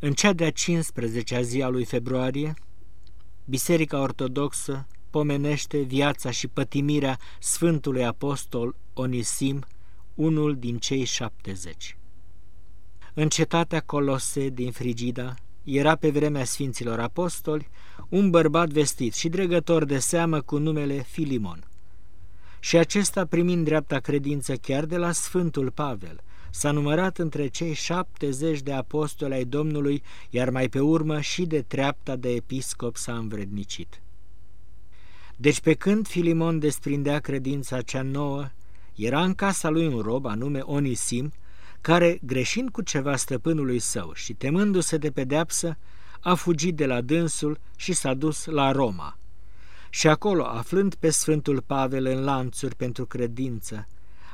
În cea de-a 15-a zi a lui februarie, Biserica Ortodoxă pomenește viața și pătimirea Sfântului Apostol Onisim, unul din cei 70. În cetatea Colose din Frigida era pe vremea Sfinților Apostoli un bărbat vestit și dregător de seamă cu numele Filimon. Și acesta, primind dreapta credință chiar de la Sfântul Pavel, s-a numărat între cei șaptezeci de apostoli ai Domnului, iar mai pe urmă și de treapta de episcop s-a învrednicit. Deci pe când Filimon desprindea credința cea nouă, era în casa lui un rob, anume Onisim, care, greșind cu ceva stăpânului său și temându-se de pedeapsă, a fugit de la dânsul și s-a dus la Roma. Și acolo, aflând pe Sfântul Pavel în lanțuri pentru credință,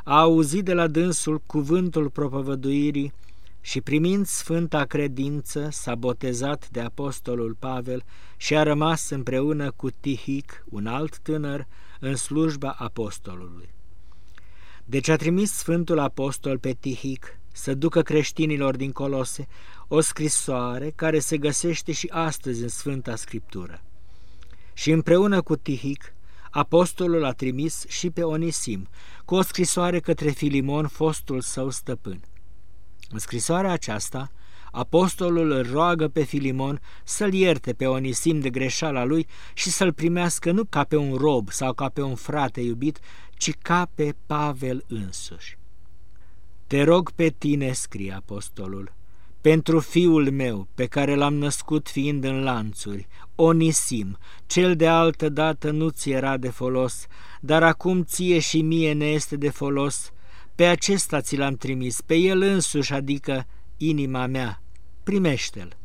a auzit de la dânsul cuvântul propovăduirii și primind sfânta credință s-a botezat de apostolul Pavel și a rămas împreună cu Tihic, un alt tânăr, în slujba apostolului. Deci a trimis Sfântul Apostol pe Tihic să ducă creștinilor din Colose o scrisoare care se găsește și astăzi în Sfânta Scriptură. Și împreună cu Tihic, apostolul a trimis și pe Onisim, cu o scrisoare către Filimon, fostul său stăpân. În scrisoarea aceasta, apostolul îl roagă pe Filimon să-l ierte pe Onisim de greșeala lui și să-l primească nu ca pe un rob sau ca pe un frate iubit, ci ca pe Pavel însuși. Te rog pe tine, scrie apostolul, pentru fiul meu, pe care l-am născut fiind în lanțuri, Onisim, cel de altă dată nu ți era de folos, dar acum ție și mie ne este de folos, pe acesta ți l-am trimis, pe el însuși, adică inima mea, primește-l.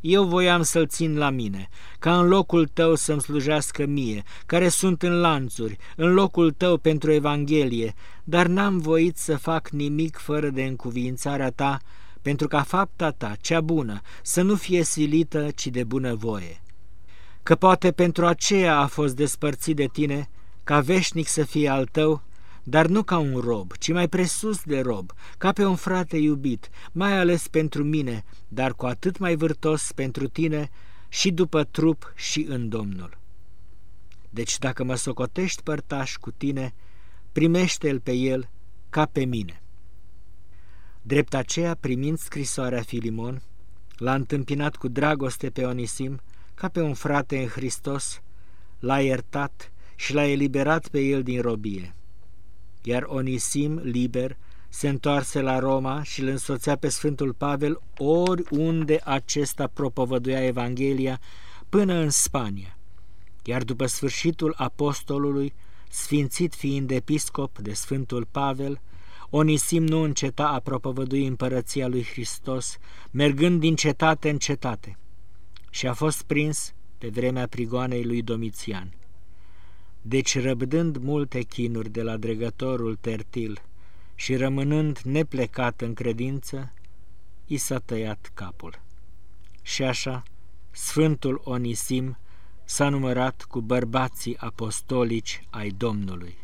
Eu voiam să-l țin la mine, ca în locul tău să-mi slujească mie, care sunt în lanțuri, în locul tău pentru Evanghelie, dar n-am voit să fac nimic fără de încuvințarea ta, pentru ca fapta ta, cea bună, să nu fie silită, ci de bună voie. Că poate pentru aceea a fost despărțit de tine, ca veșnic să fie al tău, dar nu ca un rob, ci mai presus de rob, ca pe un frate iubit, mai ales pentru mine, dar cu atât mai vârtos pentru tine și după trup și în Domnul. Deci dacă mă socotești părtaș cu tine, primește-l pe el ca pe mine. Drept aceea, primind scrisoarea Filimon, l-a întâmpinat cu dragoste pe Onisim, ca pe un frate în Hristos, l-a iertat și l-a eliberat pe el din robie. Iar Onisim, liber, se întoarse la Roma și îl însoțea pe Sfântul Pavel oriunde acesta propovăduia Evanghelia până în Spania. Iar după sfârșitul apostolului, sfințit fiind episcop de Sfântul Pavel, Onisim nu înceta a propovădui împărăția lui Hristos, mergând din cetate în cetate, și a fost prins pe vremea prigoanei lui Domitian. Deci, răbdând multe chinuri de la dregătorul Tertil și rămânând neplecat în credință, i s-a tăiat capul. Și așa, Sfântul Onisim s-a numărat cu bărbații apostolici ai Domnului.